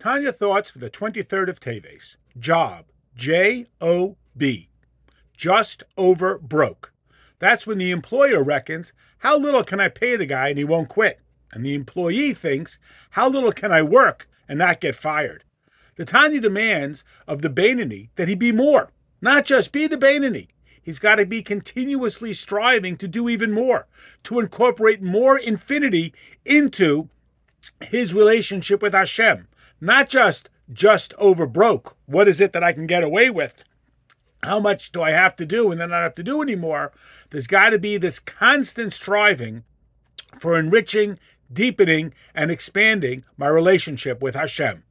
Tanya thoughts for the 23rd of Teves. Job. J O B. Just over broke. That's when the employer reckons, how little can I pay the guy and he won't quit? And the employee thinks, how little can I work and not get fired? The Tanya demands of the Beinoni that he be more, not just be the Beinoni. He's got to be continuously striving to do even more, to incorporate more infinity into his relationship with Hashem, not just just over broke. What is it that I can get away with? How much do I have to do and then I have to do anymore? There's got to be this constant striving for enriching, deepening, and expanding my relationship with Hashem.